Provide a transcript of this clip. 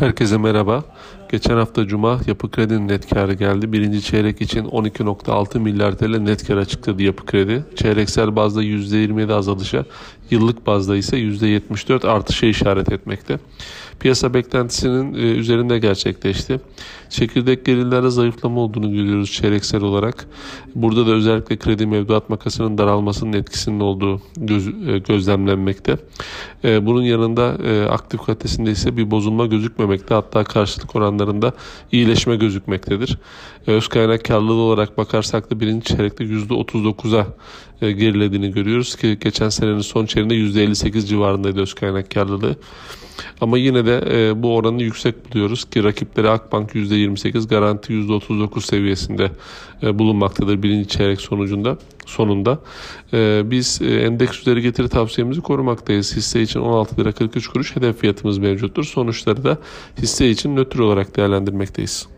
Herkese merhaba. Geçen hafta Cuma Yapı Kredi'nin net karı geldi. Birinci çeyrek için 12.6 milyar TL net kar açıkladı Yapı Kredi. Çeyreksel bazda %27 azalışa, yıllık bazda ise %74 artışa işaret etmekte. Piyasa beklentisinin e, üzerinde gerçekleşti. Çekirdek gelirlerde zayıflama olduğunu görüyoruz çeyreksel olarak. Burada da özellikle kredi mevduat makasının daralmasının etkisinin olduğu göz, e, gözlemlenmekte. E, bunun yanında aktif kalitesinde ise bir bozulma gözükmemekte. Hatta karşılık oranlarında iyileşme gözükmektedir. Öz kaynak karlılığı olarak bakarsak da birinci çeyrekte %39'a gerilediğini görüyoruz ki geçen senenin son çeyreğinde %58 civarındaydı öz kaynak karlılığı. Ama yine de e, bu oranı yüksek buluyoruz ki rakipleri Akbank %28, Garanti %39 seviyesinde e, bulunmaktadır birinci çeyrek sonucunda sonunda. E, biz e, endeks üzeri getiri tavsiyemizi korumaktayız. Hisse için 16 lira 43 kuruş hedef fiyatımız mevcuttur. Sonuçları da hisse için nötr olarak değerlendirmekteyiz.